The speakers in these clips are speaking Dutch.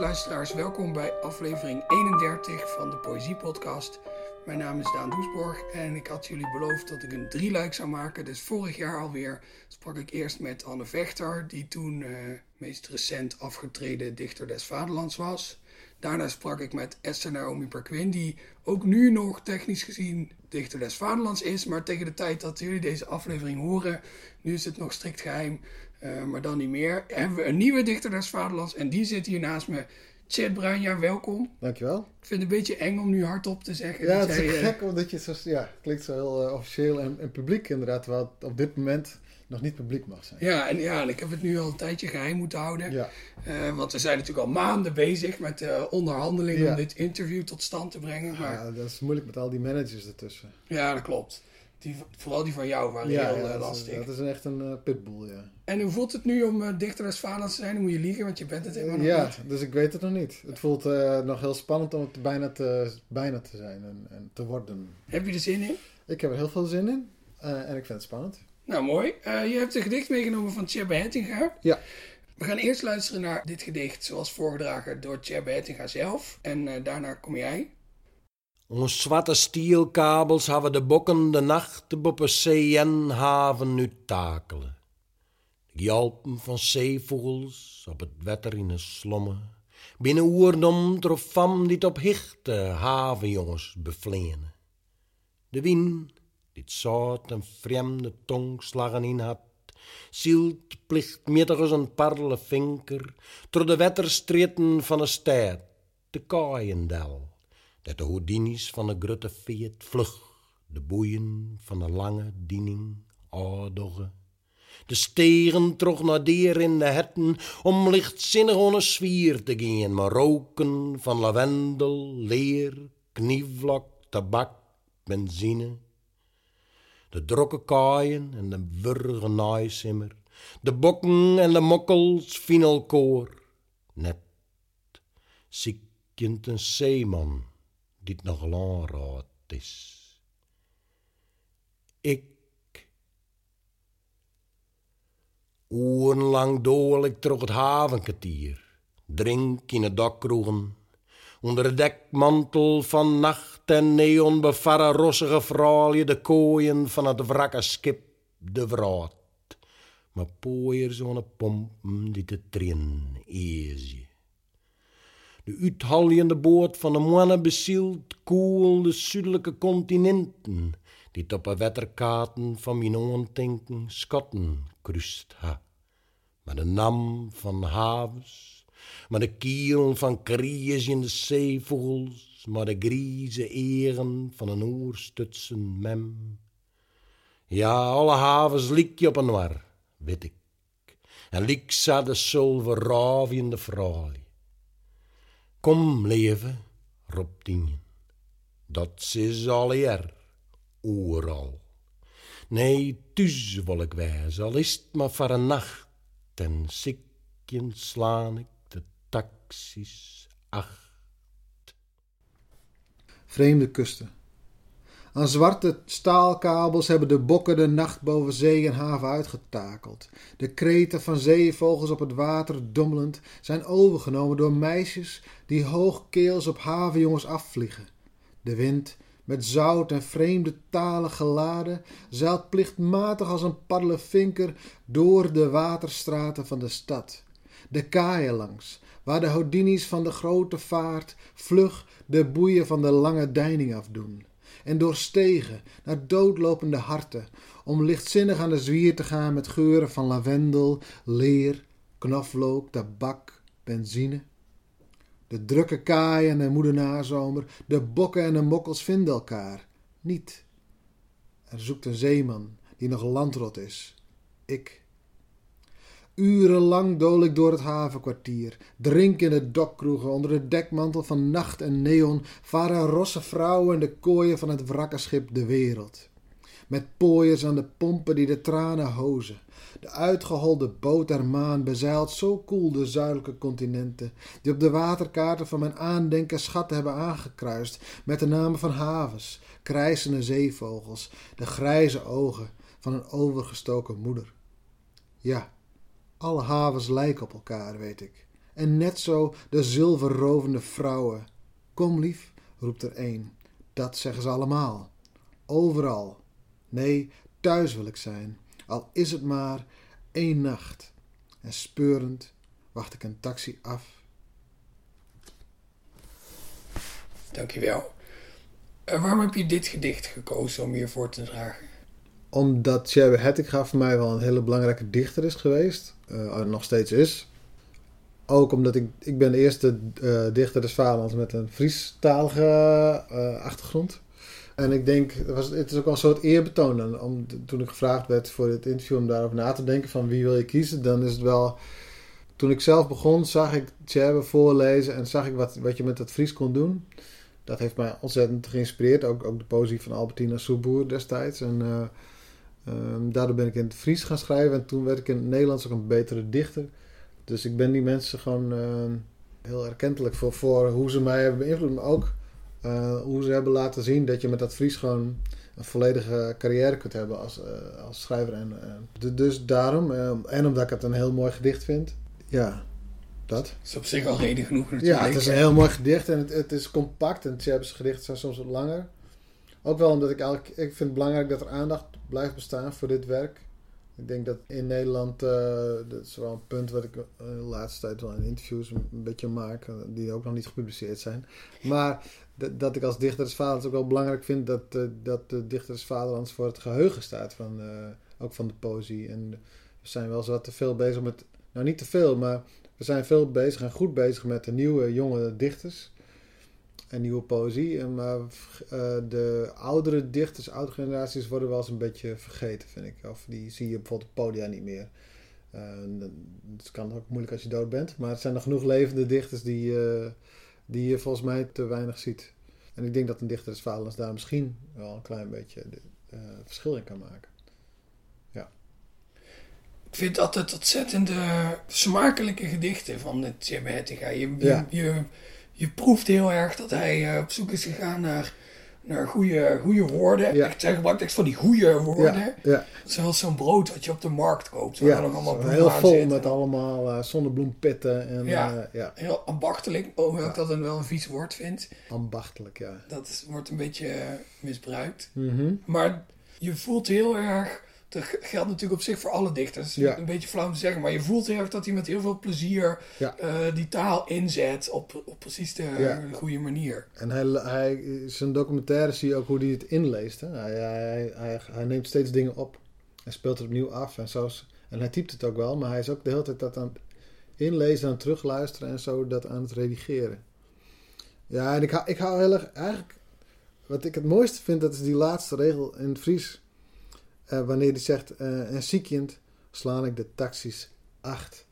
luisteraars, welkom bij aflevering 31 van de Poëzie Podcast. Mijn naam is Daan Doesborg en ik had jullie beloofd dat ik een drieluik zou maken. Dus vorig jaar alweer sprak ik eerst met Anne Vechter, die toen uh, meest recent afgetreden dichter des vaderlands was. Daarna sprak ik met Esther Naomi Perquin, die ook nu nog technisch gezien dichter des vaderlands is. Maar tegen de tijd dat jullie deze aflevering horen, nu is het nog strikt geheim, uh, maar dan niet meer, hebben we een nieuwe dichter des vaderlands. En die zit hier naast me. Chad Bruinja, welkom. Dankjewel. Ik vind het een beetje eng om nu hardop te zeggen. Ja, het is jij, gek omdat je zo, ja, klinkt zo heel uh, officieel en, en, publiek inderdaad, terwijl het op dit moment nog niet publiek mag zijn. Ja, en, ja, en ik heb het nu al een tijdje geheim moeten houden. Ja. Uh, want we zijn natuurlijk al maanden bezig met uh, onderhandelingen ja. om dit interview tot stand te brengen. Maar... Ja, dat is moeilijk met al die managers ertussen. Ja, dat klopt. Die, vooral die van jou waren ja, heel ja, uh, lastig. Dat is, dat is echt een uh, pitbull, ja. En hoe voelt het nu om uh, dichter als Vaderlands te zijn? Dan moet je liegen, want je bent het helemaal nog ja, niet. dus ik weet het nog niet. Het voelt nog heel spannend om het bijna te, bijna te zijn en, en, te worden. Heb je er zin in? Ik heb er heel veel zin in en ik vind het spannend. Nou, mooi. je hebt een gedicht meegenomen van Tjebbe Hettinga. Ja. We gaan eerst luisteren naar dit gedicht zoals voorgedragen door Tjebbe Hettinga zelf. En daarna kom jij. Ons zwarte stielkabels hebben de bokken de nacht boven zee en haven nu takelen. De jalpen van zeevogels op het wetter in een slomme. Binnen oerdom trofam dit op hichte havenjongens bevleenen. De wien, dit zout en vreemde tongslagen in had, zielt plichtmiddag als een parle vinker, door de wetterstreten van een stad, de Kaaiendel dat de houdini's van de grutte Fiat vlug, de boeien van de lange diening oudoggen. De stegen trog naar deer in de hetten om lichtzinnig onder zwier te gaan, maar roken van lavendel, leer, knievlak, tabak, benzine. De drokke kaaien en de wurge naaisimmer, de bokken en de mokkels finalkoor. Net ziekjend een zeeman dit nog lang is. Ik. Oerenlang dool ik terug het havenkwartier, drink in het dakkroegen, onder de dekmantel van nacht en neon bevarre rossige vrouwje de kooien van het wrakke skip de vraat. Maar pooier zo'n pompen die te trin eesje. De uithaljende boord van de mannen bezielt koel de zuidelijke continenten, die op de wetterkaarten van mijn ondenken schatten krust ha. Maar de nam van havens, maar de kiel van kriers in de zeevogels, maar de grieze eren van een oerstutsen mem. Ja, alle havens liek je op een war, weet ik, en liek de zilver raviende vrouw. Kom leven, roept dingen. Dat is al eer, overal. Nee, thuis wil ik wijzen, al is maar voor een nacht. En sikjen slaan ik de taxis acht. Vreemde kusten. Aan zwarte staalkabels hebben de bokken de nacht boven zee en haven uitgetakeld. De kreten van zeevogels op het water dommelend zijn overgenomen door meisjes die hoogkeels op havenjongens afvliegen. De wind, met zout en vreemde talen geladen, zeilt plichtmatig als een paddelenvinker door de waterstraten van de stad. De kaaien langs, waar de houdini's van de grote vaart vlug de boeien van de lange deining afdoen en door stegen naar doodlopende harten, om lichtzinnig aan de zwier te gaan met geuren van lavendel, leer, knoflook, tabak, benzine. De drukke kaai en de moede nazomer, de bokken en de mokkels vinden elkaar. Niet. Er zoekt een zeeman die nog landrot is. Ik. Urenlang dool ik door het havenkwartier, drink in de dokkroegen onder de dekmantel van nacht en neon, varen rosse vrouwen in de kooien van het wrakkerschip de wereld. Met pooiers aan de pompen die de tranen hozen. De uitgeholde boot der maan bezeilt zo koel de zuidelijke continenten, die op de waterkaarten van mijn aandenken schatten hebben aangekruist met de namen van havens, krijsende zeevogels, de grijze ogen van een overgestoken moeder. Ja, alle havens lijken op elkaar, weet ik. en net zo de zilverrovende vrouwen. Kom lief, roept er een. Dat zeggen ze allemaal. Overal. Nee, thuis wil ik zijn, al is het maar één nacht. En speurend wacht ik een taxi af. Dankjewel. Uh, waarom heb je dit gedicht gekozen om hiervoor te dragen? Omdat Tjebe Hettinga voor mij wel een hele belangrijke dichter is geweest. Uh, nog steeds is. Ook omdat ik, ik ben de eerste uh, dichter des vaderlands met een Friestalige uh, achtergrond. En ik denk, het, was, het is ook wel een soort eerbetoon. Om, toen ik gevraagd werd voor dit interview om daarover na te denken van wie wil je kiezen, dan is het wel... Toen ik zelf begon, zag ik Tjebe voorlezen en zag ik wat, wat je met dat Fries kon doen dat heeft mij ontzettend geïnspireerd. Ook, ook de poëzie van Albertina Soeboer destijds. En um, daardoor ben ik in het Fries gaan schrijven. En toen werd ik in het Nederlands ook een betere dichter. Dus ik ben die mensen gewoon uh, heel erkentelijk voor, voor hoe ze mij hebben beïnvloed. Maar ook uh, hoe ze hebben laten zien dat je met dat Fries gewoon een volledige carrière kunt hebben als, als schrijver. En, dus daarom. en omdat ik het een heel mooi gedicht vind. Ja, dat. Dat is op zich al reden genoeg natuurlijk. Ja, het is een heel mooi gedicht en het, het is compact. En Tjeb's gedichten zijn soms wat langer. Ook wel omdat ik eigenlijk... Ik vind het belangrijk dat er aandacht blijft bestaan voor dit werk. Ik denk dat in Nederland... Uh, dat is wel een punt wat ik uh, de laatste tijd wel in interviews een, beetje maak. Uh, die ook nog niet gepubliceerd zijn. Maar dat ik als dichter des vaderlands ook wel belangrijk vind... dat, dat de dichter des vaderlands voor het geheugen staat. Van, ook van de poëzie. En we zijn wel zo te veel bezig met... Nou, niet te veel, maar we zijn veel bezig en goed bezig met de nieuwe jonge dichters en nieuwe poëzie. Maar uh, de oudere dichters, oude generaties worden wel eens een beetje vergeten, vind ik. Of die zie je bijvoorbeeld op podia niet meer. Uh, dat kan ook moeilijk als je dood bent. Maar het zijn nog genoeg levende dichters die, uh, die je volgens mij te weinig ziet. En ik denk dat een dichter des vaderlands daar misschien wel een klein beetje verschil in kan maken. Ik vind altijd ontzettende smakelijke gedichten van het Hettinga. Je, ja. je, je, proeft heel erg dat hij uh, op zoek is gegaan naar, naar goede, goede woorden. Ja. Ik zeg gebruik echt van die goede woorden. Ja. Ja. Zoals zo'n brood wat je op de markt koopt. Waar ja, allemaal heel vol zitten. met allemaal uh, zonnebloempitten. En, ja, uh, ja, heel ambachtelijk. Hoewel ik dat een, wel een vies woord vind. Ambachtelijk, ja. Dat is, wordt een beetje misbruikt. Mm -hmm. Maar je voelt heel erg dat geldt natuurlijk op zich voor alle dichters. Ja. Een beetje flauw te zeggen, maar je voelt heel erg dat hij met heel veel plezier ja. uh, die taal inzet op, op precies de ja. goede manier. En hij, hij, zijn documentaire zie je ook hoe hij het inleest. Hè? Hij, hij, hij, hij, neemt steeds dingen op. Hij speelt het opnieuw af en zo. En hij typt het ook wel, maar hij is ook de hele tijd dat aan het inlezen, aan het terugluisteren en zo dat aan het redigeren. Ja, en ik hou, ik hou heel erg, eigenlijk, wat ik het mooiste vind, dat is die laatste regel in het Fries uh, wanneer hij zegt, uh, een ziekkind slaan ik de taxis acht.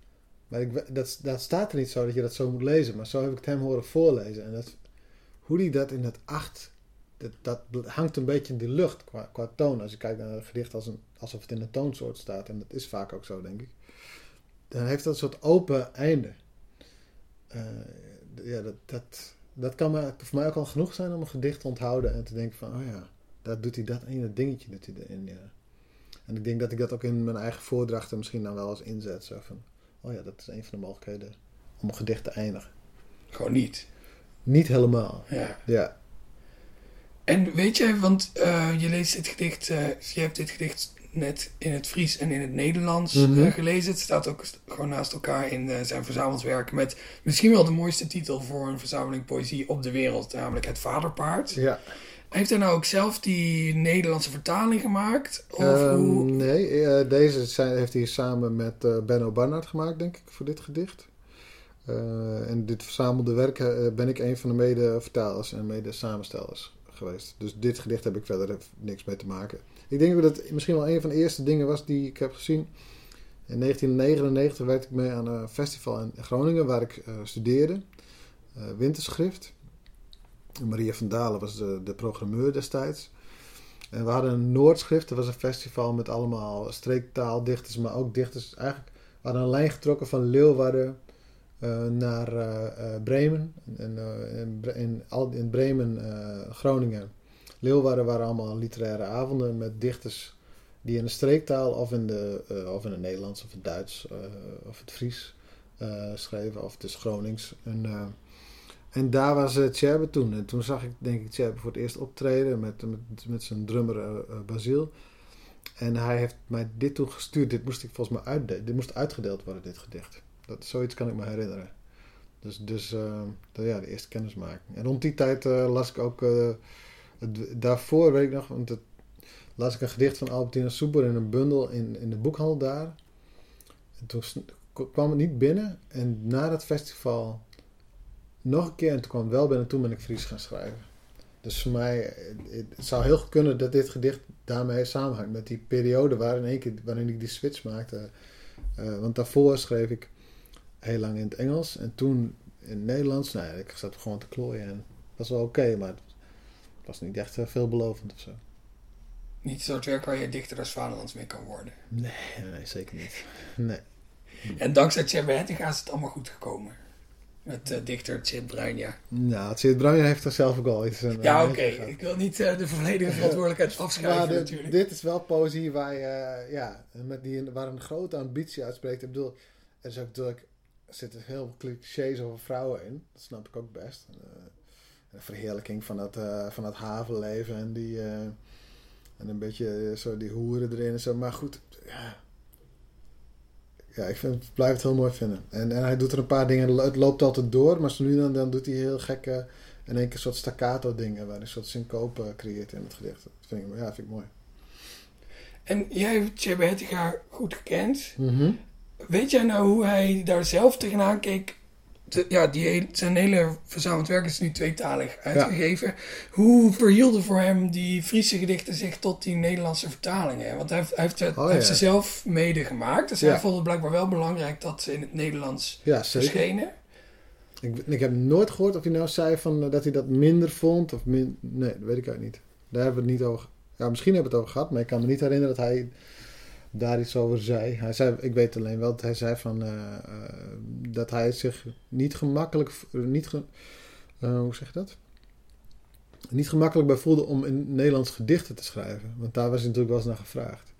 Maar ik, dat, staat er niet zo dat je dat zo moet lezen, maar zo heb ik het hem horen voorlezen. En dat, hoe hij dat in het acht, dat, dat hangt een beetje in de lucht qua, qua toon. Als je kijkt naar een gedicht als een, alsof het in een toonsoort staat, en dat is vaak ook zo, denk ik. Dan heeft dat een soort open einde. Uh, ja, dat, dat, dat kan maar, voor mij ook al genoeg zijn om een gedicht te onthouden en te denken van, oh ja, dat doet hij dat ene dingetje doet hij erin. En ik denk dat ik dat ook in mijn eigen voordrachten misschien dan wel eens inzet. Zo van, oh ja, dat is een van de mogelijkheden om een gedicht te eindigen. Gewoon niet. Niet helemaal. Ja. ja. En weet je, want uh, je leest dit gedicht, uh, je hebt dit gedicht net in het Fries en in het Nederlands mm -hmm. uh, gelezen. Het staat ook gewoon naast elkaar in zijn verzameld werk met misschien wel de mooiste titel voor een verzameling poëzie op de wereld, namelijk Het Vaderpaard. Ja. Heeft hij nou ook zelf die Nederlandse vertaling gemaakt? Of hoe? Nee, uh, deze zijn, heeft hij samen met uh, Benno Barnard gemaakt, denk ik, voor dit gedicht. Uh, en dit verzamelde werk ben ik een van de mede-vertalers en mede-samenstellers geweest. Dus dit gedicht heb ik verder niks mee te maken. Ik denk dat het misschien wel een van de eerste dingen was die ik heb gezien. In 1999 werkte ik mee aan een festival in Groningen waar ik studeerde. winterschrift. Maria van Dalen was de, de programmeur destijds. En we hadden een Noordschrift, dat was een festival met allemaal streektaaldichters, maar ook dichters. Eigenlijk, hadden een lijn getrokken van Leeuwarden uh, naar uh, uh, Bremen. En, in, in, Bremen, Groningen, Leeuwarden waren allemaal literaire avonden met dichters die in de streektaal of in, de, of in het Nederlands of het Duits of het Fries eh, schreven, of dus Gronings. En, eh, en daar was uh, Tjerbe toen. En toen zag ik, denk ik, Tjerbe voor het eerst optreden met, met, met zijn drummer uh, Basil. En hij heeft mij dit toen gestuurd. Dit moest ik volgens mij uitdelen. Dit moest uitgedeeld worden, dit gedicht. Dat, zoiets kan ik me herinneren. Dus, dus ja, de eerste kennismaking. En rond die tijd las ik ook... Daarvoor weet ik nog, want las ik een gedicht van Albertina Soeber in een bundel in, in de boekhandel daar. En toen kwam het niet binnen. En na dat festival nog een keer en toen kwam wel binnen. En toen ben ik Fries gaan schrijven. Dus voor mij, het, zou heel goed kunnen dat dit gedicht daarmee samenhangt. Met die periode waarin, één keer, waarin ik die switch maakte. Uh, want daarvoor schreef ik heel lang in het Engels. En toen in het Nederlands. Nou ja, ik zat gewoon te klooien. En dat was wel oké, maar het was niet echt uh, veelbelovend of zo. Niet zo werk waar je dichter als vaderlands mee kan worden. Nee, nee zeker niet. Nee. En dankzij Tjebbe Hettinga is het allemaal goed gekomen. Met uh, dichter Tjit Bruinja. Nou, Tjit Bruinja heeft er zelf ook al iets aan. Ja, oké. Ik wil niet uh, de volledige verantwoordelijkheid afschrijven dit, natuurlijk. Dit is wel poëzie waar, je, ja, met die, waar een grote ambitie uitspreekt. Ik bedoel, er, is ook natuurlijk, er zitten heel clichés over vrouwen in. Dat snap ik ook best. Een verheerlijking van dat, van dat havenleven en die... En een beetje zo die hoeren erin en zo. Maar goed, ja. Ja, ik vind, blijf het heel mooi vinden. En, en hij doet er een paar dingen. Het loopt altijd door, maar zo nu dan, dan doet hij heel gekke... In één keer soort staccato dingen, waar hij een soort syncope creëert in het gedicht. Dat vind ik, ja, vind ik mooi. En jij hebt Tjebe Hettiga goed gekend. Mm Weet jij nou hoe hij daar zelf tegenaan keek ja, die, zijn hele verzameld werk is nu tweetalig uitgegeven. Hoe verhielden voor hem die Friese gedichten zich tot die Nederlandse vertalingen? Want hij, heeft, het, oh, heeft ze zelf mede gemaakt. Dus hij vond het blijkbaar wel belangrijk dat ze in het Nederlands verschenen. Ik, ik heb nooit gehoord of hij nou zei van, eh, dat hij dat minder vond. Of min, nee, dat weet ik eigenlijk niet. Daar hebben we het niet over. Ja, misschien hebben we het over gehad, maar ik kan me niet herinneren dat hij daar iets over zei. Hij zei, ik weet alleen wel dat hij zei van, uh, uh, dat hij zich niet gemakkelijk, niet ge, uh, hoe zeg je dat? Niet gemakkelijk bij voelde om in Nederlands gedichten te schrijven. Want daar was hij natuurlijk wel eens naar gevraagd.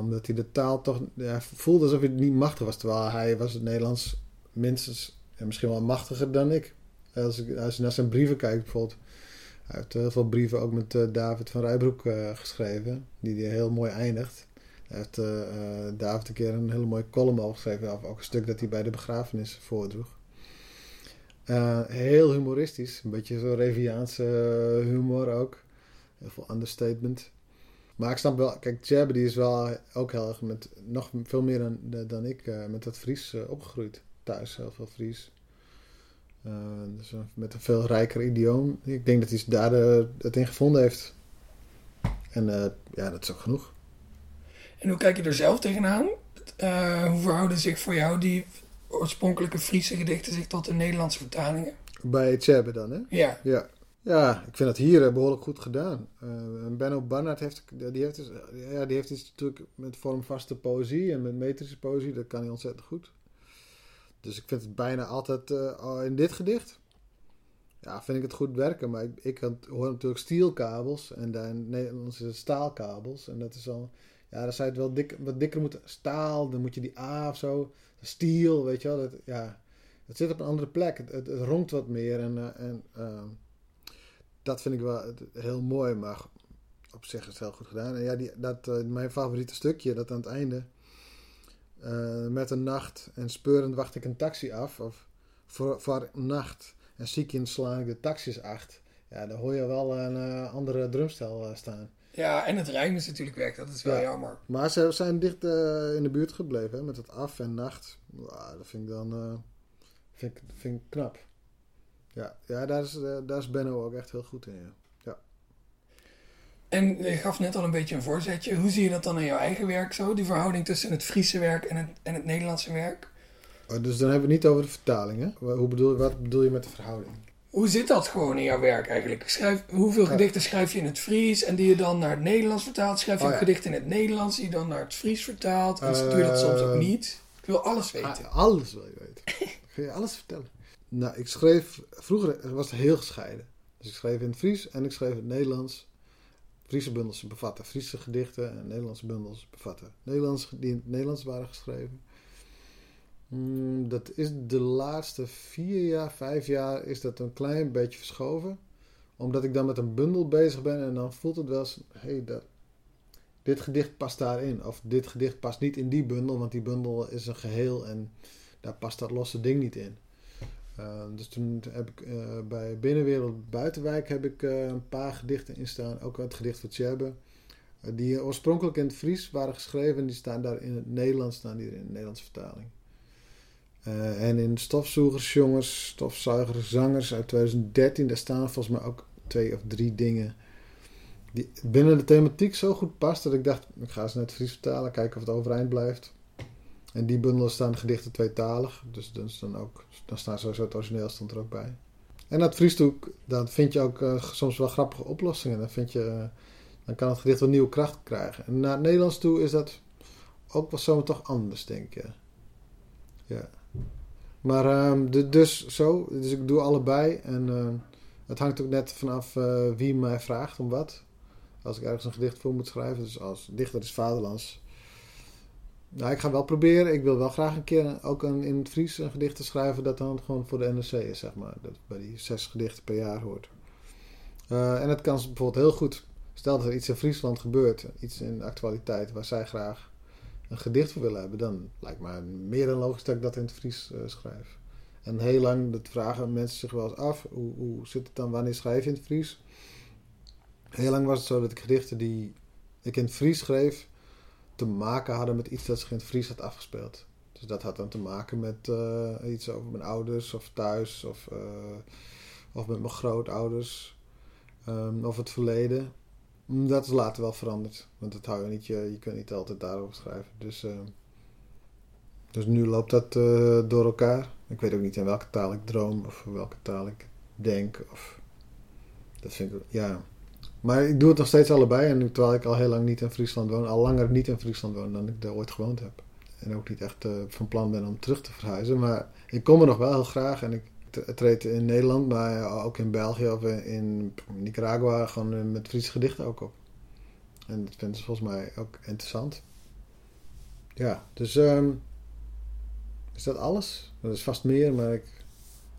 omdat hij de taal toch voelde alsof hij niet machtig was. Terwijl hij was het Nederlands minstens, ja, misschien wel machtiger dan ik. Als, ik. als je naar zijn brieven kijkt bijvoorbeeld. Hij heeft heel veel brieven ook met David van Rijbroek geschreven. Die hij heel mooi eindigt. Hij heeft uh, David een keer een hele mooie column over geschreven. Ook een stuk dat hij bij de begrafenis voordroeg. Uh, heel humoristisch. Een beetje zo'n Reviaanse humor ook. Heel veel understatement. Maar ik snap wel... Kijk, Jabba die is wel ook heel erg met... Nog veel meer dan, dan ik met dat Fries opgegroeid. Thuis heel veel Fries. dus met een veel rijker idioom. Ik denk dat hij daar het in gevonden heeft. En ja, dat is ook genoeg. En hoe kijk je er zelf tegenaan? Uh, hoe verhouden zich voor jou die oorspronkelijke Friese gedichten zich tot de Nederlandse vertalingen? Bij Tjebbe dan, hè? Ja. ja. Ja, ik vind dat hier behoorlijk goed gedaan. Uh, Benno Barnard heeft, die heeft, dus, ja, die heeft iets natuurlijk met vormvaste poëzie en met metrische poëzie. Dat kan hij ontzettend goed. Dus ik vind het bijna altijd uh, in dit gedicht. Ja, vind ik het goed werken. Maar ik, ik hoor natuurlijk stielkabels en dan Nederlandse staalkabels. En dat is al ja, dan zou je het wel dik, wat dikker moeten. Staal, dan moet je die A of zo. Stiel, weet je wel. Dat, ja, het zit op een andere plek. Het, het, ronkt wat meer. En, uh, en uh, dat vind ik wel heel mooi. Maar op zich is het heel goed gedaan. En ja, die, dat, uh, mijn favoriete stukje, dat aan het einde. met een nacht en speurend wacht ik een taxi af. Of voor, voor nacht. En ziek slaan ik de taxis acht. Ja, dan hoor je wel een andere drumstel staan. Ja, en het rijm is natuurlijk weg. Dat is wel jammer. Maar ze zijn dicht uh, in de buurt gebleven. Hè, met het af en nacht. Wow, dat vind ik dan uh, vind ik, vind ik knap. Ja, ja daar, is, uh, daar is Benno ook echt heel goed in. Ja. ja. En je gaf net al een beetje een voorzetje. Hoe zie je dat dan in jouw eigen werk zo? Die verhouding tussen het Friese werk en het, en het Nederlandse werk? Oh, dus dan hebben we het niet over de vertalingen. Hoe bedoel, wat bedoel je met de verhouding? Hoe zit dat gewoon in jouw werk eigenlijk? Schrijf, hoeveel gedichten schrijf je in het Fries en die je dan naar het Nederlands vertaalt? Schrijf je oh, gedichten in het Nederlands die je dan naar het Fries vertaalt? En doe je dat soms ook niet? Ik wil alles weten. Ah, alles wil je weten. Ga je alles vertellen? Nou, ik schreef... Vroeger was het heel gescheiden. Dus ik schreef in het Fries en ik schreef in het Nederlands. Friese bundels bevatten Friese gedichten en Nederlandse bundels bevatten Nederlands die in het Nederlands waren geschreven. Mm, dat is de laatste vier jaar, vijf jaar is dat een klein beetje verschoven. Omdat ik dan met een bundel bezig ben en dan voelt het wel eens, hey, dit gedicht past daarin. Of dit gedicht past niet in die bundel, want die bundel is een geheel en daar past dat losse ding niet in. Uh, dus toen heb ik uh, bij Binnenwereld Buitenwijk heb ik uh, een paar gedichten in staan. Ook het gedicht van Tjebbe. die oorspronkelijk in het Fries waren geschreven. En die staan daar in het Nederlands, staan die in de Nederlandse vertaling. En in Stofzoegersjongens, Stofzuigerzangers uit 2013, daar staan volgens mij ook twee of drie dingen die binnen de thematiek zo goed past dat ik dacht, ik ga ze net Fries vertalen, kijken of het overeind blijft. En die bundel staan gedichten tweetalig, dus dan, dan, ook, dan staan sowieso het origineel stond er ook bij. En dat Fries toe, dan vind je ook uh, soms wel grappige oplossingen. Dan, vind je, uh, dan kan het gedicht wel nieuwe kracht krijgen. En naar het Nederlands toe is dat ook wel zomaar toch anders, denk ik. Ja. Maar de, dus zo, dus ik doe allebei. En uh, het hangt ook net vanaf wie mij vraagt om wat. Als ik ergens een gedicht voor moet schrijven. Dus als dichter is vaderlands. Nou, ik ga wel proberen. Ik wil wel graag een keer ook een, in het Fries een gedicht te schrijven dat dan gewoon voor de NRC is, zeg maar. Dat bij die zes gedichten per jaar hoort. Uh, en het kan bijvoorbeeld heel goed. Stel dat er iets in Friesland gebeurt, iets in de actualiteit waar zij graag een gedicht voor willen hebben, dan lijkt mij meer dan logisch dat ik dat in het Fries uh, schrijf. En heel lang dat vragen mensen zich wel eens af: hoe, hoe zit het dan? Wanneer schrijf je in het Fries? Heel lang was het zo dat ik gedichten die ik in het Fries schreef, te maken hadden met iets dat zich in het Fries had afgespeeld. Dus dat had dan te maken met uh, iets over mijn ouders of thuis of, uh, of met mijn grootouders um, of het verleden. Dat is later wel veranderd, want dat hou je niet, je, je kunt niet altijd daarover schrijven. Dus, uh, dus nu loopt dat door elkaar. Ik weet ook niet in welke taal ik droom of welke taal ik denk. Of, dat vind ik, ja, maar ik doe het nog steeds allebei. En terwijl ik al heel lang niet in Friesland woon, al langer niet in Friesland woon dan ik daar ooit gewoond heb. En ook niet echt uh, van plan ben om terug te verhuizen. Maar ik kom er nog wel heel graag. En ik treed in Nederland, maar ook in België of in Nicaragua gewoon eh, met Friese gedichten ook op. En dat vinden ze volgens mij ook interessant. Ja, dus um, is dat alles? Dat is vast meer, maar ik...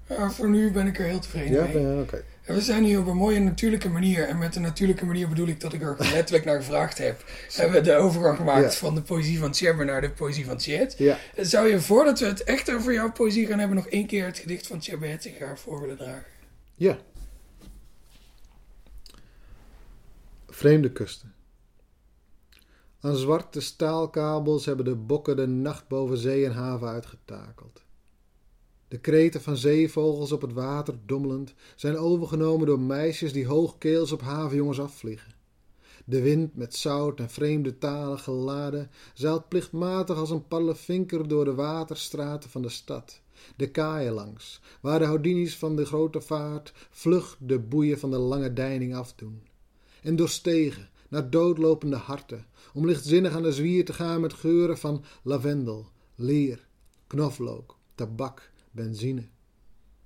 Ja, voor nu ben ik er heel tevreden ja, mee. Ja, oké. We zijn hier op een mooie natuurlijke manier. En met een natuurlijke manier bedoel ik dat ik er letterlijk naar gevraagd heb. Hebben we de overgang gemaakt Ja. van de poëzie van Tjebbe naar de poëzie van Tjet. Ja. Zou je voordat we het echt over jouw poëzie gaan hebben, nog één keer het gedicht van Hetziger voor willen dragen? Ja. Vreemde kusten. Aan zwarte staalkabels hebben de bokken de nacht boven zee en haven uitgetakeld. De kreten van zeevogels op het water dommelend zijn overgenomen door meisjes die hoogkeels op havenjongens afvliegen. De wind met zout en vreemde talen geladen zeilt plichtmatig als een parlevinker door de waterstraten van de stad, de kaaien langs, waar de houdinis van de grote vaart vlug de boeien van de lange deining afdoen. En door stegen naar doodlopende harten, om lichtzinnig aan de zwier te gaan met geuren van lavendel, leer, knoflook, tabak, benzine.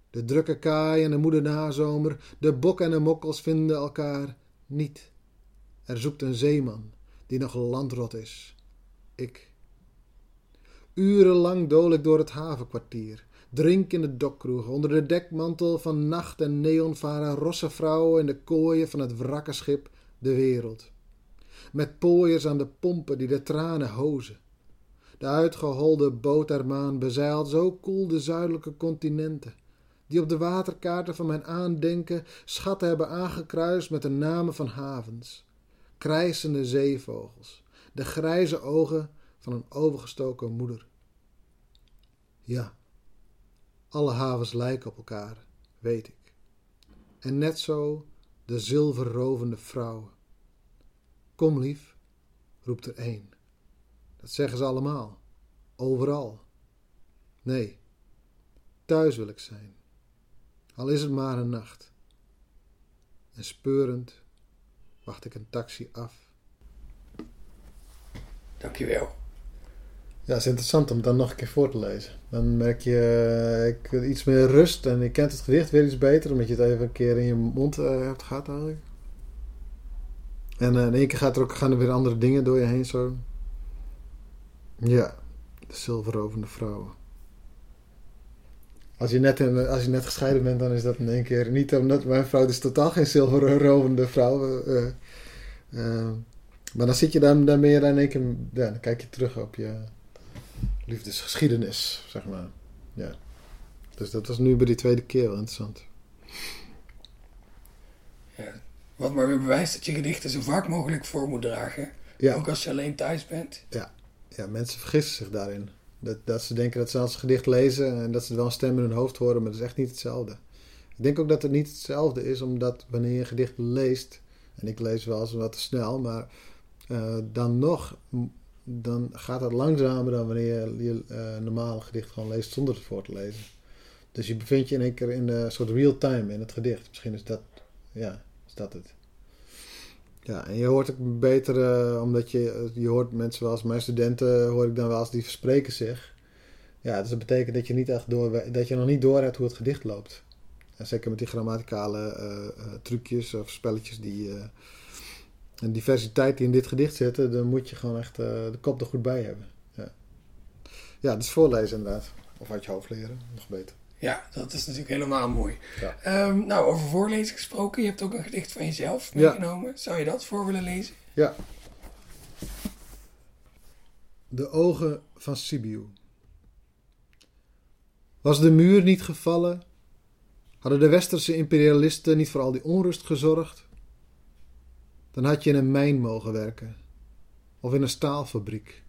De drukke kaai en de moede nazomer, de bok en de mokkels vinden elkaar niet. Er zoekt een zeeman die nog landrot is. Ik. Urenlang dool ik door het havenkwartier. Drink in de dokkroegen. Onder de dekmantel van nacht en neon varen rosse vrouwen in de kooien van het wrakke schip de wereld. Met pooiers aan de pompen die de tranen hozen. De uitgeholde botermaan bezeilt zo koel de zuidelijke continenten, die op de waterkaarten van mijn aandenken schatten hebben aangekruist met de namen van havens, krijsende zeevogels, de grijze ogen van een overgestoken moeder. Ja, alle havens lijken op elkaar, weet ik. En net zo de zilverrovende vrouwen. Kom lief, roept er één. Dat zeggen ze allemaal. Overal. Nee, thuis wil ik zijn. Al is het maar een nacht. En speurend wacht ik een taxi af. Dankjewel. Ja, het is interessant om dan nog een keer voor te lezen. Dan merk je uh, ik, iets meer rust en je kent het gedicht weer iets beter, omdat je het even een keer in je mond uh, hebt gehad eigenlijk. En uh, in één keer gaat er ook, gaan er weer andere dingen door je heen zo. Ja, de zilverrovende vrouwen. Als je, net in, als je net gescheiden bent, dan is dat in één keer niet omdat mijn vrouw is totaal geen zilverrovende vrouw. eh, maar dan zit je dan, dan ben je dan in één keer, ja, dan kijk je terug op je liefdesgeschiedenis, zeg maar. Ja. Dus dat was nu bij die tweede keer wel interessant. Ja. Wat maar weer bewijst dat je gedichten zo vaak mogelijk voor moet dragen. Ja. Ook als je alleen thuis bent. ja, mensen vergissen zich daarin. Dat, dat ze denken dat ze als gedicht lezen en dat ze wel een stem in hun hoofd horen, maar dat is echt niet hetzelfde. Ik denk ook dat het niet hetzelfde is, omdat wanneer je een gedicht leest, en ik lees wel eens wat te snel, maar eh, dan nog, dan gaat het langzamer dan wanneer je je eh, normale gedicht gewoon leest zonder het voor te lezen. Dus je bevindt je in één keer in een soort real time in het gedicht. Misschien is dat, ja, is dat het. Ja, en je hoort ook beter, eh, omdat je, je hoort mensen wel als mijn studenten, hoor ik dan wel eens, die verspreken zich. Ja, dus dat betekent dat je, niet echt door, dat je nog niet door hebt hoe het gedicht loopt. En zeker met die grammaticale eh, eh, trucjes of spelletjes die, eh, en diversiteit die in dit gedicht zitten, dan moet je gewoon echt eh, de kop er goed bij hebben. Ja, ja dus voorlezen inderdaad. Of uit je hoofd leren, nog beter. Ja, dat is natuurlijk helemaal mooi. Ja. Ehm, nou, over voorlezen gesproken. Je hebt ook een gedicht van jezelf Ja. meegenomen. Zou je dat voor willen lezen? Ja. De ogen van Sibiu. Was de muur niet gevallen? Hadden de westerse imperialisten niet voor al die onrust gezorgd? Dan had je in een mijn mogen werken. Of in een staalfabriek.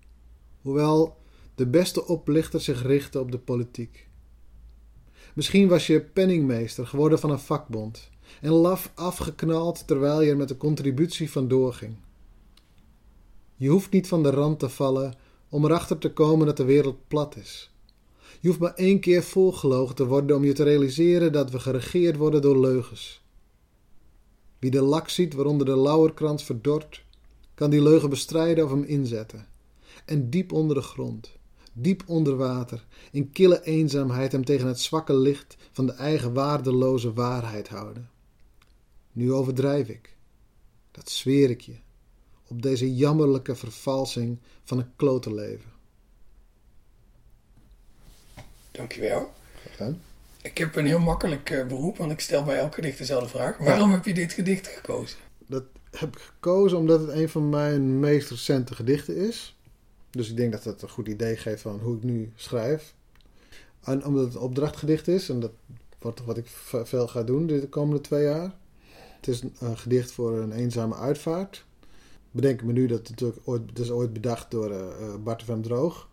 Hoewel de beste oplichter zich richtte op de politiek. Misschien was je penningmeester geworden van een vakbond en laf afgeknald terwijl je er met de contributie vandoor ging. Je hoeft niet van de rand te vallen om erachter te komen dat de wereld plat is. Je hoeft maar één keer volgelogen te worden om je te realiseren dat we geregeerd worden door leugens. Wie de lak ziet waaronder de lauwerkrans verdort, kan die leugen bestrijden of hem inzetten. En diep onder de grond, diep onder water, in kille eenzaamheid hem tegen het zwakke licht van de eigen waardeloze waarheid houden. Nu overdrijf ik. Dat zweer ik je. Op deze jammerlijke vervalsing van een klote leven. Dankjewel. Gedaan? Ik heb een heel makkelijk eh, beroep, want ik stel bij elk gedicht dezelfde vraag. Waarom heb je dit gedicht gekozen? Dat heb ik gekozen omdat het een van mijn meest recente gedichten is. Dus ik denk dat het een goed idee geeft van hoe ik nu schrijf. En omdat het een opdrachtgedicht is, en dat wordt wat ik veel ga doen de komende twee jaar. Het is een, gedicht voor een eenzame uitvaart. Bedenk me nu dat het ooit, het is ooit bedacht door eh, eh, Bart van Droog.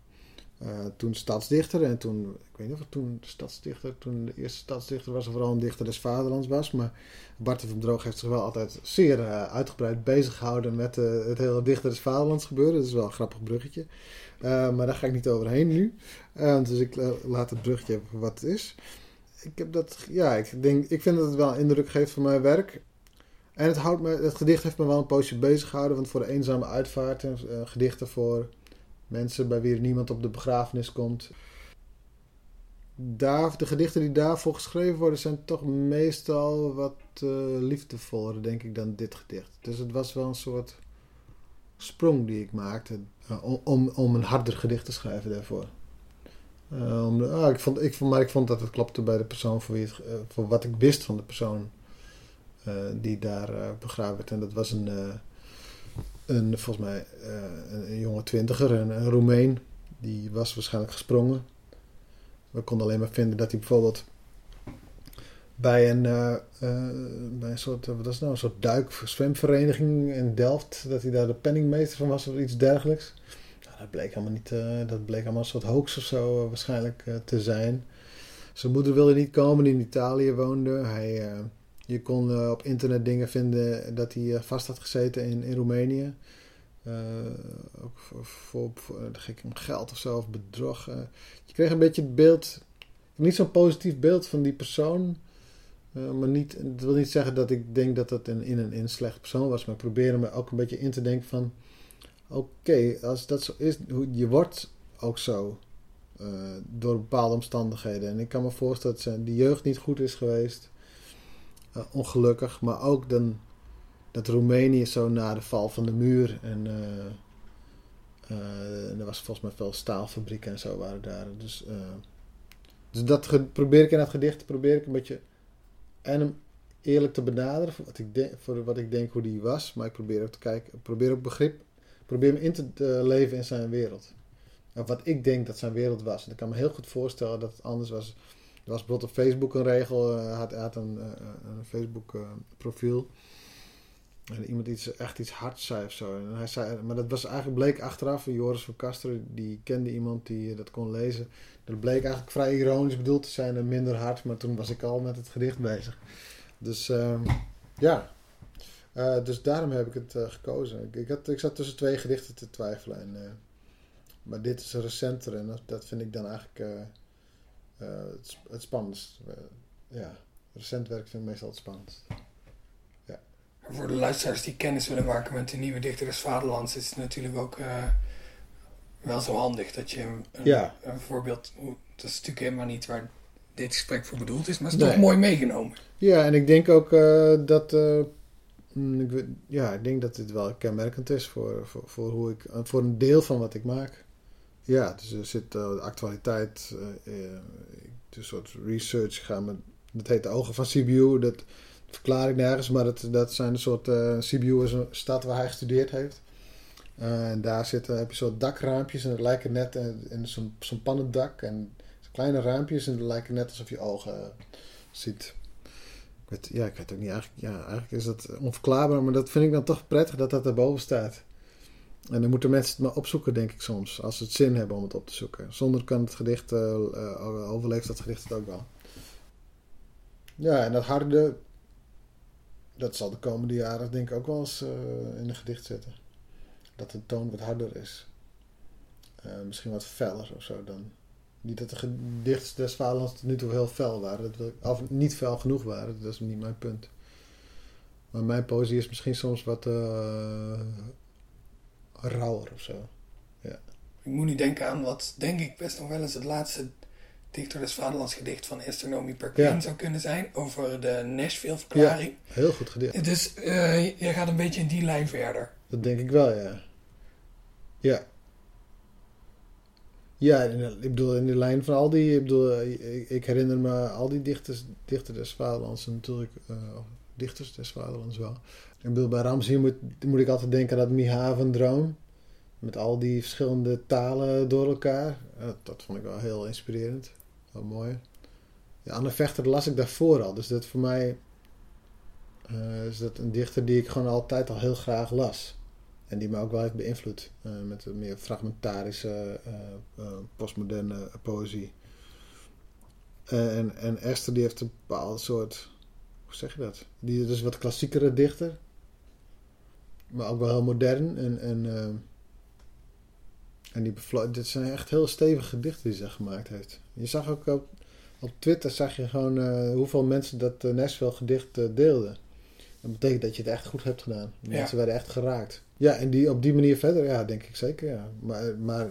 Eh, toen stadsdichter en toen, ik weet niet of het toen stadsdichter, toen de eerste stadsdichter was vooral een dichter des vaderlands was. Maar Bart van Droog heeft zich wel altijd zeer eh, uitgebreid bezig gehouden met eh, het hele dichter des vaderlands gebeuren. Dat is wel een grappig bruggetje. Maar daar ga ik niet overheen nu. Dus ik laat het bruggetje wat het is. Ik heb dat, ja, ik denk, ik vind dat het wel indruk geeft van mijn werk. En het, houdt me, het gedicht heeft me wel een poosje bezig gehouden. Want voor de eenzame uitvaarten, eh, gedichten voor mensen bij wie niemand op de begrafenis komt. Daar, de gedichten die daarvoor geschreven worden zijn toch meestal wat eh, liefdevoller, denk ik, dan dit gedicht. Dus het was wel een soort sprong die ik maakte eh, om- om, een harder gedicht te schrijven daarvoor. Eh, om ah, ik vond, ik maar ik vond dat het klopte bij de persoon voor, wie het, voor wat ik wist van de persoon die daar begraven werd. En dat was een, een volgens mij eh, een, een jonge twintiger, een, een Roemeen. Die was waarschijnlijk gesprongen. We konden alleen maar vinden dat hij bijvoorbeeld bij een, eh, eh, bij een soort, wat het nou, een soort duik-zwemvereniging in Delft, dat hij daar de penningmeester van was of iets dergelijks. Nou, dat bleek allemaal niet, dat bleek allemaal een soort hoax of zo waarschijnlijk te zijn. Zijn moeder wilde niet komen, die in Italië woonde. Hij, je kon eh, op internet dingen vinden dat hij eh, vast had gezeten in, in Roemenië. Eh, ook voor, om geld of zo, of bedrog. je kreeg een beetje het beeld, niet zo'n positief beeld van die persoon. Maar niet, het wil niet zeggen dat ik denk dat dat een, in een, in een slechte persoon was. Maar ik probeerde me ook een beetje in te denken van... Oké, als dat zo is, je wordt ook zo door bepaalde omstandigheden. En ik kan me voorstellen dat die jeugd niet goed is geweest. Eh, ongelukkig. Maar ook dan, dat Roemenië zo na de val van de muur. En eh, eh, er was volgens mij veel staalfabrieken en zo waren daar. Dus... Dus dat probeer ik in dat gedicht, probeer ik een beetje en hem eerlijk te benaderen voor wat ik denk, voor wat ik denk hoe die was. Maar ik probeer ook te kijken, probeer ook begrip, probeer me in te leven in zijn wereld. Of wat ik denk dat zijn wereld was. En ik kan me heel goed voorstellen dat het anders was. Er was bijvoorbeeld op Facebook een regel, eh, had, had een, eh, een Facebook eh, profiel. En iemand iets, echt iets hards zei of zo. En hij zei, maar dat was eigenlijk bleek achteraf, Joris van Kasteren, die kende iemand die dat kon lezen. Dat bleek eigenlijk vrij ironisch bedoeld te zijn en minder hard, maar toen was ik al met het gedicht bezig. Dus ehm, ja, dus daarom heb ik het gekozen. Ik, ik, had, ik zat tussen twee gedichten te twijfelen. En, maar dit is recenter en dat, dat vind ik dan eigenlijk het, sp- het spannendst. Eh, ja, recent werk vind ik meestal het spannendst. Voor de luisteraars die kennis willen maken met de nieuwe dichter des Vaderlands, is het natuurlijk ook eh, wel zo handig dat je een, Ja. een voorbeeld. Dat is natuurlijk helemaal niet waar dit gesprek voor bedoeld is, maar het is Nee. toch mooi meegenomen. Ja, en ik denk ook eh, dat. eh, mm, ik, ja, ik denk dat dit wel kenmerkend is voor, voor, voor, hoe ik, eh, voor een deel van wat ik maak. Ja, dus er zit eh, de actualiteit. doe een soort research. Ga met, dat heet de Ogen van Sibiu. Dat verklaar ik nergens, maar dat, dat zijn een soort. eh Sibiu is een stad waar hij gestudeerd heeft. En daar zitten, heb je soort dakraampjes en het lijken net in zo'n pannendak. En kleine raampjes en het lijken net alsof je ogen ziet. Ik weet, ja, ik weet ook niet. Eigenlijk, ja, eigenlijk is dat onverklaarbaar, maar dat vind ik dan toch prettig dat dat daarboven staat. En dan moeten mensen het maar opzoeken, denk ik soms. Als ze het zin hebben om het op te zoeken. Zonder kan het gedicht, overleeft dat gedicht het ook wel. Ja, en dat harde, dat zal de komende jaren denk ik ook wel eens eh, in een gedicht zitten. Dat de toon wat harder is. Eh, misschien wat feller of zo dan. Niet dat de gedichten des tot nu toe heel fel waren. Dat of niet fel genoeg waren. Dat is niet mijn punt. Maar mijn poëzie is misschien soms wat eh rauwer of zo. Ik moet nu denken aan wat, denk ik, best nog wel eens het laatste dichter des Vaderlands gedicht van Esther Nomi Perquin Ja. zou kunnen zijn. Over de Nashville-verklaring. Heel goed gedicht. Dus eh je gaat een beetje in die lijn verder. Dat denk ik wel, ja. Ja. Ja, ik bedoel, in de lijn van al die... Ik bedoel, ik, herinner me al die dichters, dichters des Vaderlands natuurlijk... of dichters des Vaderlands wel. Bij Ramsey moet, moet ik altijd denken aan dat Mihaven-droom. Met al die verschillende talen door elkaar. Eh, dat vond ik wel heel inspirerend. Wel mooi. Ja, Anne Vechter las ik daarvoor al. Dus dat voor mij... eh, is dat een dichter die ik gewoon altijd al heel graag las. En die me ook wel heeft beïnvloed. eh, met een meer fragmentarische, postmoderne poëzie. En, en Esther die heeft een bepaald soort... Hoe zeg je dat? Die is dus wat klassiekere dichter. Maar ook wel heel modern. En, en, eh, en die dit zijn echt heel stevige gedichten die ze gemaakt heeft. Je zag ook op, op Twitter zag je gewoon eh, hoeveel mensen dat uh, Nashville gedicht deelden. Dat betekent dat je het echt goed hebt gedaan. Ja. Mensen werden echt geraakt. Ja, en die, op die manier verder, ja, denk ik zeker, ja. Maar, maar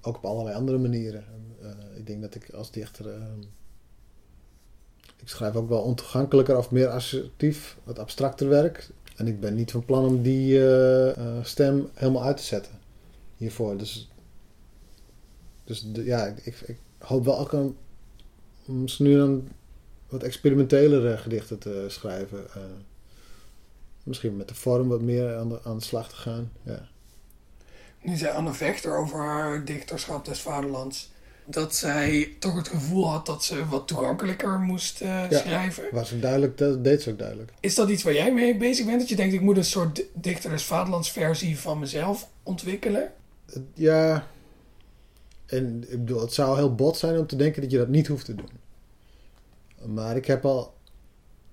ook op allerlei andere manieren. Ik denk dat ik als dichter... ik schrijf ook wel ontoegankelijker of meer assertief, wat abstracter werk. En ik ben niet van plan om die eh, eh, stem helemaal uit te zetten hiervoor. Dus, dus ja, ik, ik, hoop wel ook een, misschien nu een wat experimentelere gedichten te schrijven. eh. misschien met de vorm wat meer aan de, aan de slag te gaan. Ja. Nu zei Anne Vechter over haar dichterschap des Vaderlands. Dat zij toch het gevoel had dat ze wat toegankelijker moest eh, Ja. schrijven. Was ook duidelijk, dat deed ze ook duidelijk. Is dat iets waar jij mee bezig bent? Dat je denkt, ik moet een soort di- dichter des Vaderlands versie van mezelf ontwikkelen? Ja, en ik bedoel, het zou heel bot zijn om te denken dat je dat niet hoeft te doen. Maar ik heb al,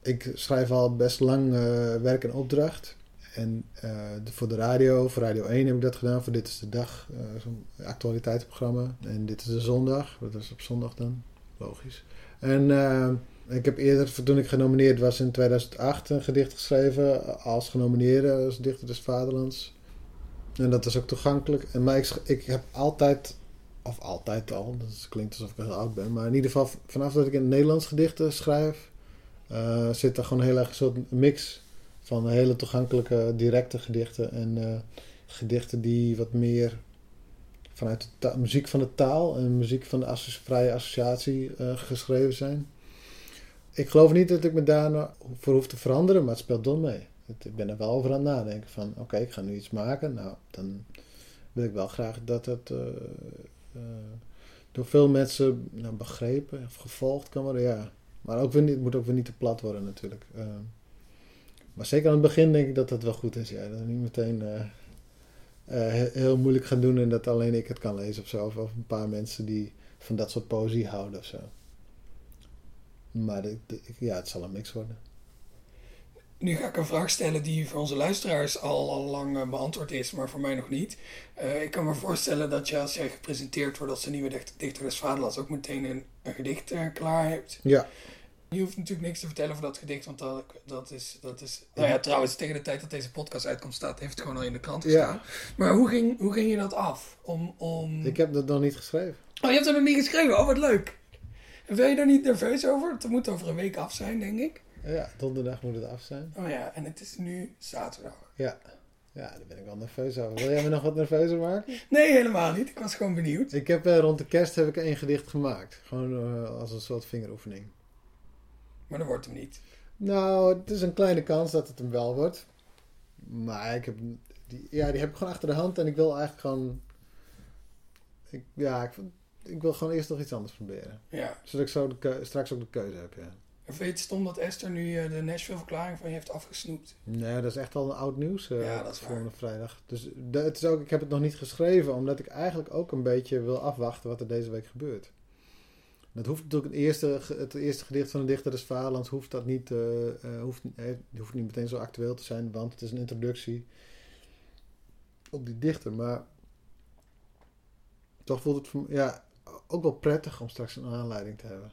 ik schrijf al best lang eh, werk en opdracht. En eh, voor de radio, voor Radio 1 heb ik dat gedaan. Voor Dit is de Dag, eh, zo'n actualiteitsprogramma. En Dit is de Zondag, dat is op zondag dan, logisch. En eh, ik heb eerder, toen ik genomineerd was in 2008, een gedicht geschreven als genomineerde als dichter des Vaderlands. En dat is ook toegankelijk. En maar ik, heb altijd, of altijd al, dat klinkt alsof ik heel oud ben, maar in ieder geval vanaf dat ik in Nederlands gedichten schrijf, zit er gewoon heel erg een soort mix van hele toegankelijke, directe gedichten en eh, gedichten die wat meer vanuit de muziek van de taal en muziek van de vrije associatie eh, geschreven zijn. Ik geloof niet dat ik me daar nou hoef te veranderen, maar het speelt dom mee. Ik ben er wel over aan het nadenken van, oké, ik ga nu iets maken. Nou, dan wil ik wel graag dat het eh, door veel mensen nou, begrepen of gevolgd kan worden. Ja. Maar ook weer niet, het moet ook weer niet te plat worden natuurlijk. Maar zeker aan het begin denk ik dat dat wel goed is. Ja. Dat we niet meteen eh, eh, he- heel moeilijk gaan doen en dat alleen ik het kan lezen of zo. Of, een paar mensen die van dat soort poëzie houden of zo. Maar de- de- ja, het zal een mix worden. Nu ga ik een vraag stellen die voor onze luisteraars al, al lang eh, beantwoord is, maar voor mij nog niet. Ik kan me voorstellen dat je als jij gepresenteerd wordt als de nieuwe dichter, dichter des Vaderlands ook meteen een, een gedicht klaar hebt. Ja, Je hoeft natuurlijk niks te vertellen over dat gedicht, want dat, dat is... Dat is nou ja, trouwens, tegen de tijd dat deze podcast uitkomt staat, heeft het gewoon al in de krant gestaan. Ja. Maar hoe ging, hoe ging je dat af? Om, om... ik heb dat nog niet geschreven. Oh, je hebt er nog niet geschreven? Oh, wat leuk. En ben je daar niet nerveus over? Het moet over een week af zijn, denk ik. Ja, donderdag moet het af zijn. Oh ja, en het is nu zaterdag. Ja. Ja, daar ben ik wel nerveus over. Wil jij me nog wat nerveuzer maken? Nee, helemaal niet. Ik was gewoon benieuwd. Ik heb eh, rond de kerst heb ik één gedicht gemaakt. Gewoon eh, als een soort vingeroefening. Maar dat wordt hem niet. Nou, het is een kleine kans dat het hem wel wordt. Maar ik heb, die, ja, die heb ik gewoon achter de hand en ik wil eigenlijk gewoon. Ik, ja, ik, ik wil gewoon eerst nog iets anders proberen. Ja. Zodat ik zo de straks ook de keuze heb. Ja. En vind je het stom dat Esther nu eh, de Nashville-verklaring van je heeft afgesnoept? Nee, dat is echt al een oud nieuws eh Ja, dat is waar. volgende vrijdag. Dus het is ook, ik heb het nog niet geschreven, omdat ik eigenlijk ook een beetje wil afwachten wat er deze week gebeurt. Dat hoeft natuurlijk het eerste, het eerste gedicht van de dichter des Vaderlands hoeft dat niet, eh, hoeft, hoeft niet meteen zo actueel te zijn, want het is een introductie op die dichter. Maar toch voelt het ja, ook wel prettig om straks een aanleiding te hebben.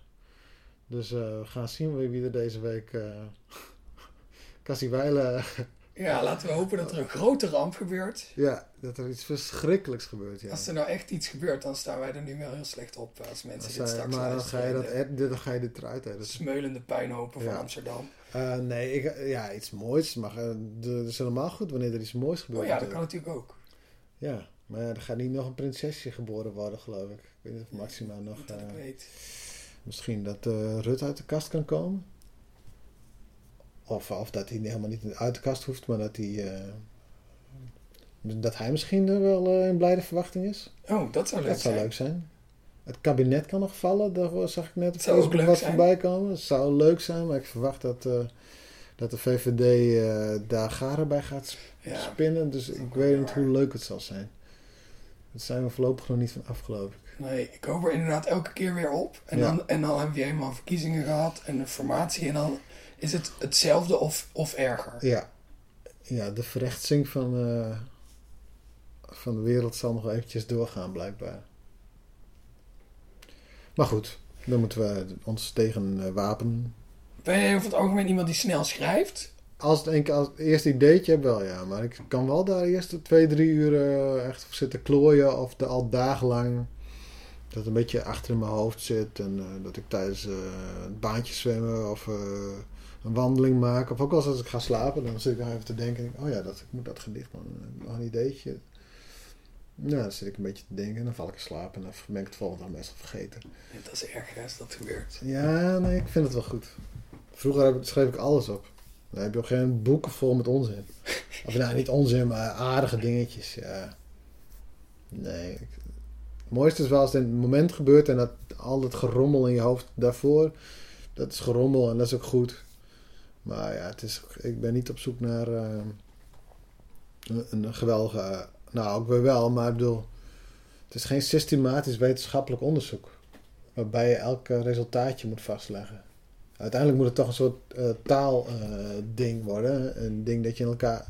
Dus eh, we gaan zien wie, er deze week. eh Cassie Ja, laten we hopen dat er een grote ramp gebeurt. Ja, dat er iets verschrikkelijks gebeurt. Ja. Als er nou echt iets gebeurt, dan staan wij er nu wel heel slecht op eh, als mensen Als dit zij- straks maar dan ga, je dat, dan ga je dit eruit editen. smeulende puinhopen van Ja. Amsterdam. Eh, nee, ik, ja, iets moois. Mag, eh, dat is helemaal goed wanneer er iets moois gebeurt. Oh ja, dat kan natuurlijk. ook. Ja, maar er gaat niet nog een prinsesje geboren worden, geloof ik. Ik weet niet of Maxima nog... Dat ik eh, weet. misschien dat Rut uit de kast kan komen. Of, of dat hij helemaal niet uit de kast hoeft, maar dat hij... eh, dat hij misschien eh, wel eh, in blijde verwachting is. Oh, dat zou leuk Dat zou zijn. leuk zijn. Het kabinet kan nog vallen, daar zag ik net op Facebook wat zijn. voorbij komen. Het zou leuk zijn, maar ik verwacht dat, eh, dat de VVD daar garen bij gaat Ja. spinnen. Dus ik weet niet hoe leuk het zal zijn. Daar zijn we voorlopig nog niet van af, geloof ik. Nee, ik hoop er inderdaad elke keer weer op. En, Ja. dan, en dan hebben we eenmaal verkiezingen gehad en een formatie. En dan is het hetzelfde of, of erger. Ja, ja de verrechtsing van, eh, van de wereld zal nog eventjes doorgaan, blijkbaar. Maar goed, dan moeten we ons tegen eh, wapenen. Ben je over het algemeen iemand die snel schrijft? Als het een als het eerste ideetje heb, wel ja. Maar ik kan wel daar eerst twee, drie uur eh, echt zitten klooien. Of er al dagenlang dat het een beetje achter in mijn hoofd zit. En dat ik tijdens het baantje zwemmen of een wandeling maak. Of ook als ik ga slapen, dan zit ik nog even te denken. denk Oh ja, dat, ik moet dat gedicht man. Nog een ideetje. Nou, dan zit ik een beetje te denken en dan val ik in slaap. En dan ben ik het volgende dag meestal vergeten. Ja, dat is erg als dat gebeurt. Ja, nee, ik vind het wel goed. Vroeger heb ik, schreef ik alles op. Dan heb je ook geen boeken vol met onzin. Of nou, niet onzin, maar aardige dingetjes. Ja. Nee. ik- het mooiste is wel als het in het moment gebeurt en dat al het gerommel in je hoofd daarvoor, dat is gerommel en dat is ook goed. Maar ja, het is, ik ben niet op zoek naar eh, een, geweldige. eh, nou, ook weer wel, maar ik bedoel, het is geen systematisch wetenschappelijk onderzoek waarbij je elk eh, resultaatje moet vastleggen. Uiteindelijk moet het toch een soort eh, taalding worden. Een ding dat je in elkaar.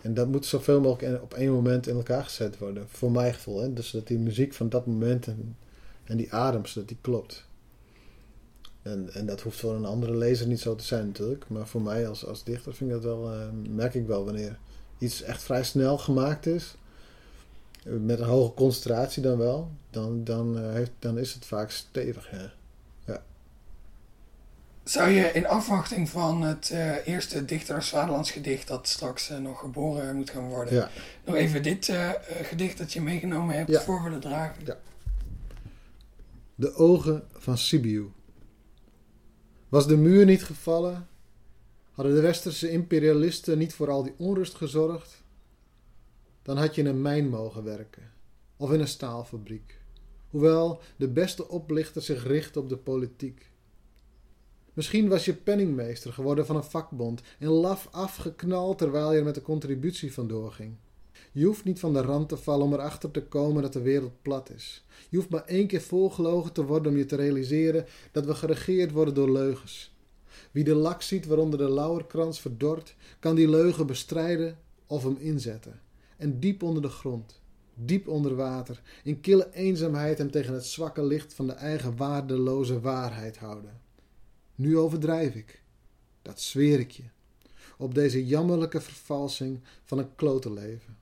En dat moet zoveel mogelijk op één moment in elkaar gezet worden. Voor mijn gevoel. Hè? Dus dat die muziek van dat moment en, en die adem, zodat die klopt. En, en dat hoeft voor een andere lezer niet zo te zijn natuurlijk. Maar voor mij als, als dichter vind ik dat wel, eh, merk ik wel wanneer iets echt vrij snel gemaakt is. eh, Met een hoge concentratie dan wel. Dan, dan, eh, heeft, dan is het vaak stevig. Ja. Zou je in afwachting van het uh, eerste Dichter gedicht dat straks nog geboren moet gaan worden, Ja. nog even dit gedicht dat je meegenomen hebt Ja. voor willen dragen? Ja. De ogen van Sibiu. Was de muur niet gevallen? Hadden de westerse imperialisten niet voor al die onrust gezorgd? Dan had je in een mijn mogen werken, of in een staalfabriek. Hoewel de beste oplichter zich richt op de politiek. Misschien was je penningmeester geworden van een vakbond en laf afgeknald terwijl je er met de contributie vandoor ging. Je hoeft niet van de rand te vallen om erachter te komen dat de wereld plat is. Je hoeft maar één keer volgelogen te worden om je te realiseren dat we geregeerd worden door leugens. Wie de lak ziet waaronder de lauwerkrans verdort, kan die leugen bestrijden of hem inzetten. En diep onder de grond, diep onder water, in kille eenzaamheid hem tegen het zwakke licht van de eigen waardeloze waarheid houden. Nu overdrijf ik, dat zweer ik je, op deze jammerlijke vervalsing van een klotenleven.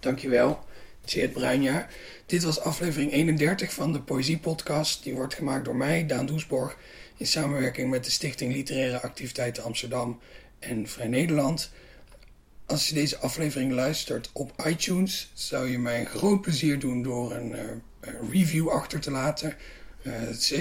Dankjewel, Tjeerd Bruinjaar. Dit was aflevering 31 van de Poëzie Podcast. Die wordt gemaakt door mij, Daan Doesborg, in samenwerking met de Stichting Literaire Activiteiten Amsterdam en Vrij Nederland. Als je deze aflevering luistert op iTunes, zou je mij een groot plezier doen door een uh, review achter te laten. Uh,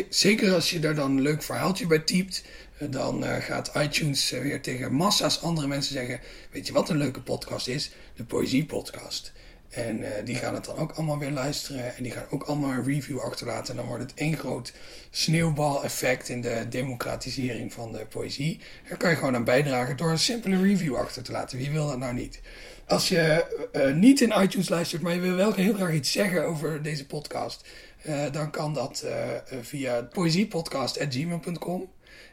zeker als je daar dan een leuk verhaaltje bij typt, dan gaat iTunes weer tegen massa's andere mensen zeggen: Weet je wat een leuke podcast is? De Poëzie Podcast. En uh, die gaan het dan ook allemaal weer luisteren. En die gaan ook allemaal een review achterlaten. En dan wordt het één groot sneeuwbal-effect in de democratisering van de poëzie. Daar kan je gewoon aan bijdragen door een simpele review achter te laten. Wie wil dat nou niet? Als je niet in iTunes luistert, maar je wil wel heel graag iets zeggen over deze podcast. Dan kan dat via poëziepodcast.gmail.com.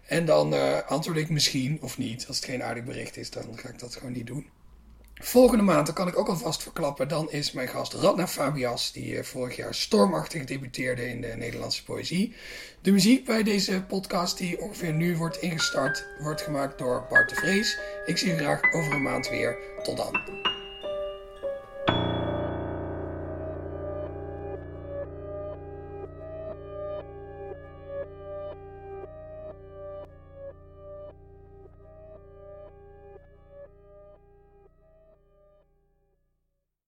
En dan antwoord ik misschien of niet. Als het geen aardig bericht is, dan ga ik dat gewoon niet doen. Volgende maand, kan ik ook alvast verklappen, dan is mijn gast Radna Fabias, die uh, vorig jaar stormachtig debuteerde in de Nederlandse poëzie. De muziek bij deze podcast, die ongeveer nu wordt ingestart, wordt gemaakt door Bart de Vrees. Ik zie u graag over een maand weer. Tot dan.